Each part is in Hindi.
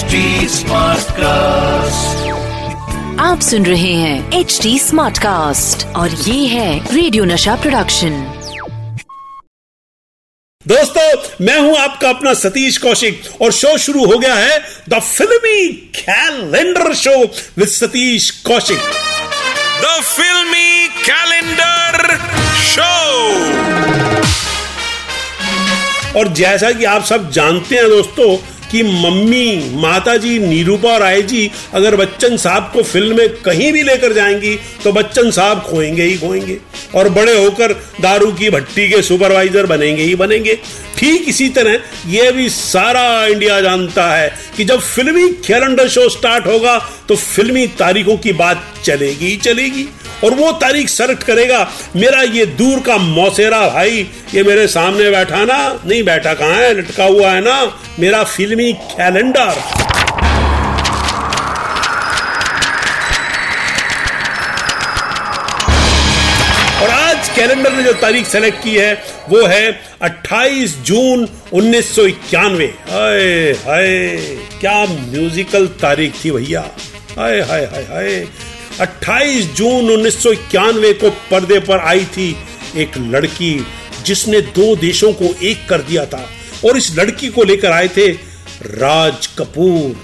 HD Smartcast. आप सुन रहे हैं एच डी स्मार्ट कास्ट और ये है रेडियो नशा प्रोडक्शन दोस्तों मैं हूँ आपका अपना सतीश कौशिक और शो शुरू हो गया है the filmy calendar show with Satish Kaushik. The filmy calendar show और जैसा कि आप सब जानते हैं दोस्तों कि मम्मी माता जी निरूपा राय जी अगर बच्चन साहब को फ़िल्म में कहीं भी लेकर जाएँगी तो बच्चन साहब खोएँगे ही खोएँगे और बड़े होकर दारू की भट्टी के सुपरवाइजर बनेंगे ही बनेंगे। ठीक इसी तरह यह भी सारा इंडिया जानता है कि जब फिल्मी कैलेंडर शो स्टार्ट होगा तो फिल्मी तारीखों की बात चलेगी ही चलेगी। और वो तारीख सेलेक्ट करेगा, मेरा ये दूर का मौसेरा भाई, ये मेरे सामने बैठा ना, नहीं बैठा कहा है, लटका हुआ है ना, मेरा फिल्मी कैलेंडर कैलेंडर ने जो तारीख सेलेक्ट की है, वो है 28 जून उन्नीस सौ इक्यानवे। हाय हाय, क्या म्यूजिकल तारीख थी भैया। हाय हाय हाय हाय। 28 जून उन्नीस सौ इक्यानवे को पर्दे पर आई थी एक लड़की, जिसने दो देशों को एक कर दिया था और इस लड़की को लेकर आए थे राज कपूर,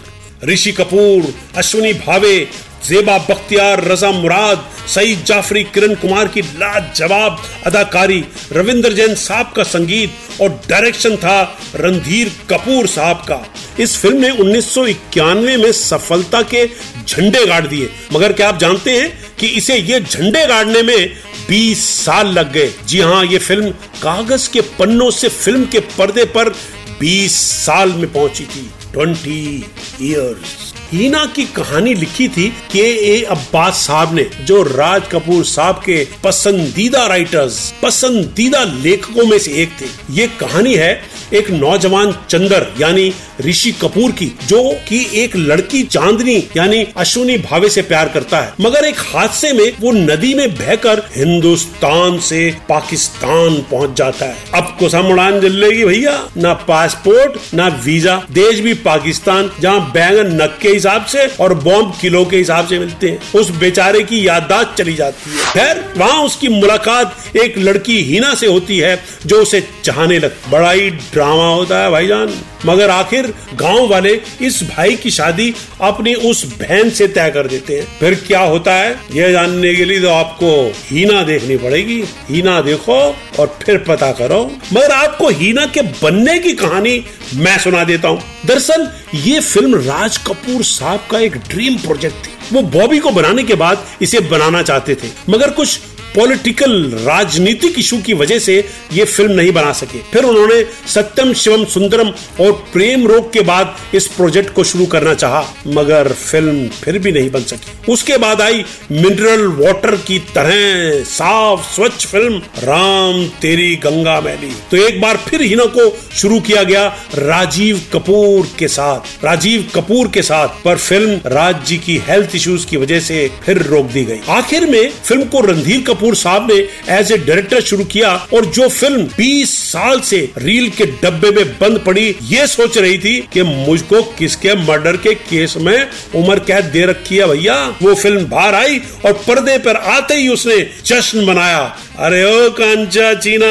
ऋषि कपूर, अश्विनी भावे जेबा बख्तियार रजा मुराद सईद जाफरी किरण कुमार की लाजवाब अदाकारी, रविंद्र जैन साहब का संगीत और डायरेक्शन था रणधीर कपूर साहब का। इस फ़िल्म ने उन्नीस सौ इक्यानवे में सफलता के झंडे गाड़ दिए। मगर क्या आप जानते हैं कि इसे ये झंडे गाड़ने में 20 साल लग गए? जी हाँ ये फ़िल्म कागज़ के पन्नों से फ़िल्म के पर्दे पर 20 साल में पहुँची थी। 20 इयर्स। हीना की कहानी लिखी थी के ए अब्बास साहब ने, जो राज कपूर साहब के पसंदीदा राइटर्स पसंदीदा लेखकों में से एक थे। ये कहानी है एक नौजवान चंदर, यानी ऋषि कपूर की, जो कि एक लड़की चांदनी, यानी अश्विनी भावे से प्यार करता है। मगर एक हादसे में वो नदी में बहकर हिंदुस्तान से पाकिस्तान पहुँच जाता है। अब को उड़ान जलेगी भैया। ना पासपोर्ट, ना वीज़ा। देश भी पाकिस्तान, जहाँ बैगन नक के हिसाब से और बॉम्ब किलो के हिसाब से मिलते हैं। उस बेचारे की याददाश्त चली जाती है। फिर वहाँ उसकी मुलाकात एक लड़की हीना से होती है, जो उसे चाहने लग, बड़ा ही ड्रामा होता है भाईजान। मगर आखिर गाँव वाले इस भाई की शादी अपनी उस बहन से तय कर देते हैं। फिर क्या होता है? यह जानने के लिए तो आपको हीना देखनी पड़ेगी। हीना देखो और फिर पता करो। मगर आपको हीना के बनने की कहानी मैं सुना देता हूँ। दरअसल ये फ़िल्म राज कपूर साहब का एक ड्रीम प्रोजेक्ट थी। वो बॉबी को बनाने के बाद इसे बनाना चाहते थे। मगर कुछ पॉलिटिकल राजनीतिक इशू की वजह से ये फ़िल्म नहीं बना सके। फिर उन्होंने सत्यम शिवम सुंदरम और प्रेम रोग के बाद इस प्रोजेक्ट को शुरू करना चाहा, मगर फ़िल्म फिर भी नहीं बन सकी। उसके बाद आई मिनरल वाटर की तरह साफ़, स्वच्छ फ़िल्म राम तेरी गंगा मैली। तो एक बार फिर हिना को शुरू किया गया राजीव कपूर के साथ, राजीव कपूर के साथ। पर फ़िल्म राज जी की हेल्थ इश्यूज़ की वजह से फिर रोक दी गई। आखिर में फ़िल्म को रणधीर कपूर कपूर साहब ने एज ए डायरेक्टर शुरू किया और जो फ़िल्म 20 साल से रील के डब्बे में बंद पड़ी, ये सोच रही थी कि मुझको किसके मर्डर के केस में उम्र कैद दे रखी है भैया। वो फ़िल्म बाहर आई और पर्दे पर आते ही उसने जश्न मनाया। अरे ओ कांचा चीना,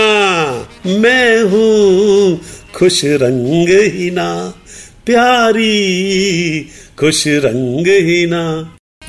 मैं हूँ खुश रंग ही ना प्यारी खुश रंग ही ना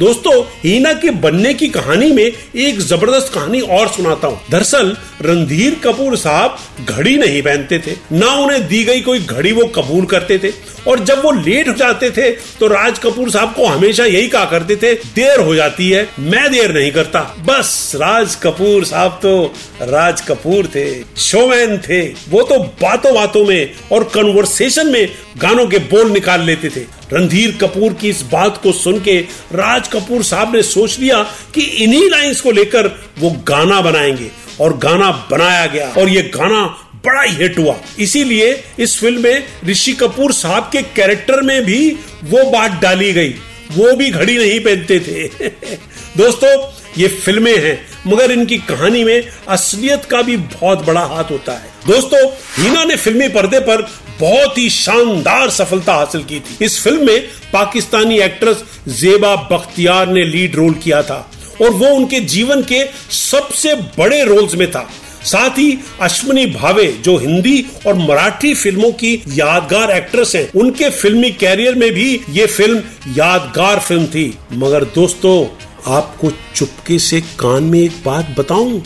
दोस्तों, हीना के बनने की कहानी में एक ज़बरदस्त कहानी और सुनाता हूँ। दरअसल, रणधीर कपूर साहब घड़ी नहीं पहनते थे। ना उन्हें दी गई कोई घड़ी वो कबूल करते थे। और जब वो लेट हो जाते थे तो राज कपूर साहब को हमेशा यही कहा करते थे, देर हो जाती है, मैं देर नहीं करता। बस राज कपूर साहब तो राज कपूर थे शोमैन थे। वो तो बातों बातों में और कन्वर्सेशन में गानों के बोल निकाल लेते थे। रणधीर कपूर की इस बात को सुन के राज कपूर साहब ने सोच लिया कि इन्हीं लाइंस को लेकर वो गाना बनाएँगे। और गाना बनाया गया। और ये गाना बड़ा ही हिट हुआ। इसीलिए इस फ़िल्म में ऋषि कपूर साहब के कैरेक्टर में भी वो बात डाली गई। वो भी घड़ी नहीं पहनते थे। दोस्तों, ये फ़िल्में हैं, मगर इनकी कहानी में असलियत का भी बहुत बड़ा हाथ होता है। दोस्तों, हीना ने फिल्मी पर्दे पर बहुत ही शानदार सफलता हासिल की थी। इस फ़िल्म में पाकिस्तानी एक्ट्रेस जेबा बख्तियार ने लीड रोल किया था, और वो उनके जीवन के सबसे बड़े रोल्स में था। साथ ही अश्विनी भावे, जो हिंदी और मराठी फ़िल्मों की यादगार एक्ट्रेस हैं, उनके फिल्मी कैरियर में भी ये फ़िल्म यादगार फ़िल्म थी। मगर दोस्तों, आपको चुपके से कान में एक बात बताऊँ,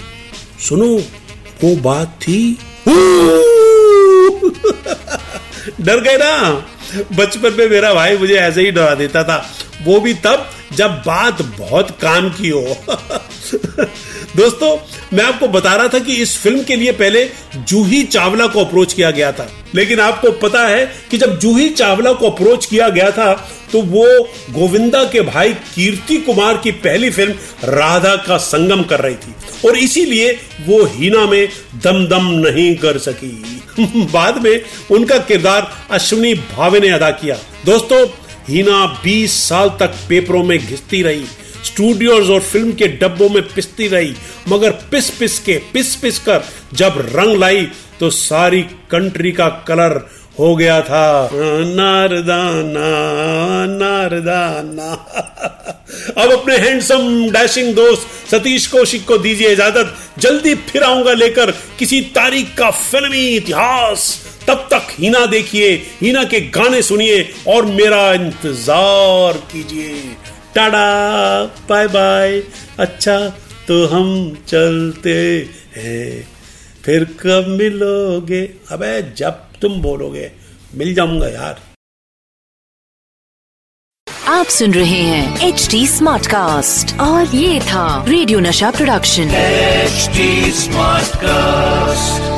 सुनो, वो बात थी डर गए ना? बचपन में मेरा भाई मुझे ऐसे ही डरा देता था। वो भी तब, जब बात बहुत काम की हो। दोस्तों मैं आपको बता रहा था कि इस फ़िल्म के लिए पहले जूही चावला को अप्रोच किया गया था। लेकिन आपको पता है कि जब जूही चावला को अप्रोच किया गया था तो वो गोविंदा के भाई कीर्ति कुमार की पहली फ़िल्म राधा का संगम कर रही थी। और इसीलिए वो हीना में दम दम नहीं कर सकी। बाद में उनका किरदार अश्विनी भावे ने अदा किया। दोस्तों, हीना 20 साल तक पेपरों में घिसती रही, स्टूडियोज और फ़िल्म के डब्बों में पिसती रही मगर पिस पिस के पिस पिस कर जब रंग लाई तो सारी कंट्री का कलर हो गया था। नारदाना नारदाना। अब अपने हैंडसम डैशिंग दोस्त सतीश कौशिक को दीजिए इजाज़त। जल्दी फिर आऊँगा लेकर किसी तारीख का फिल्मी इतिहास। तब तक हीना देखिए, हीना के गाने सुनिए और मेरा इंतज़ार कीजिए। Tada, bye bye. अच्छा। तो हम चलते हैं। फिर कब मिलोगे? अबे जब तुम बोलोगे। मिल जाऊँगा यार। आप सुन रहे हैं एच डी स्मार्ट कास्ट और ये था रेडियो नशा प्रोडक्शन। HD smart cast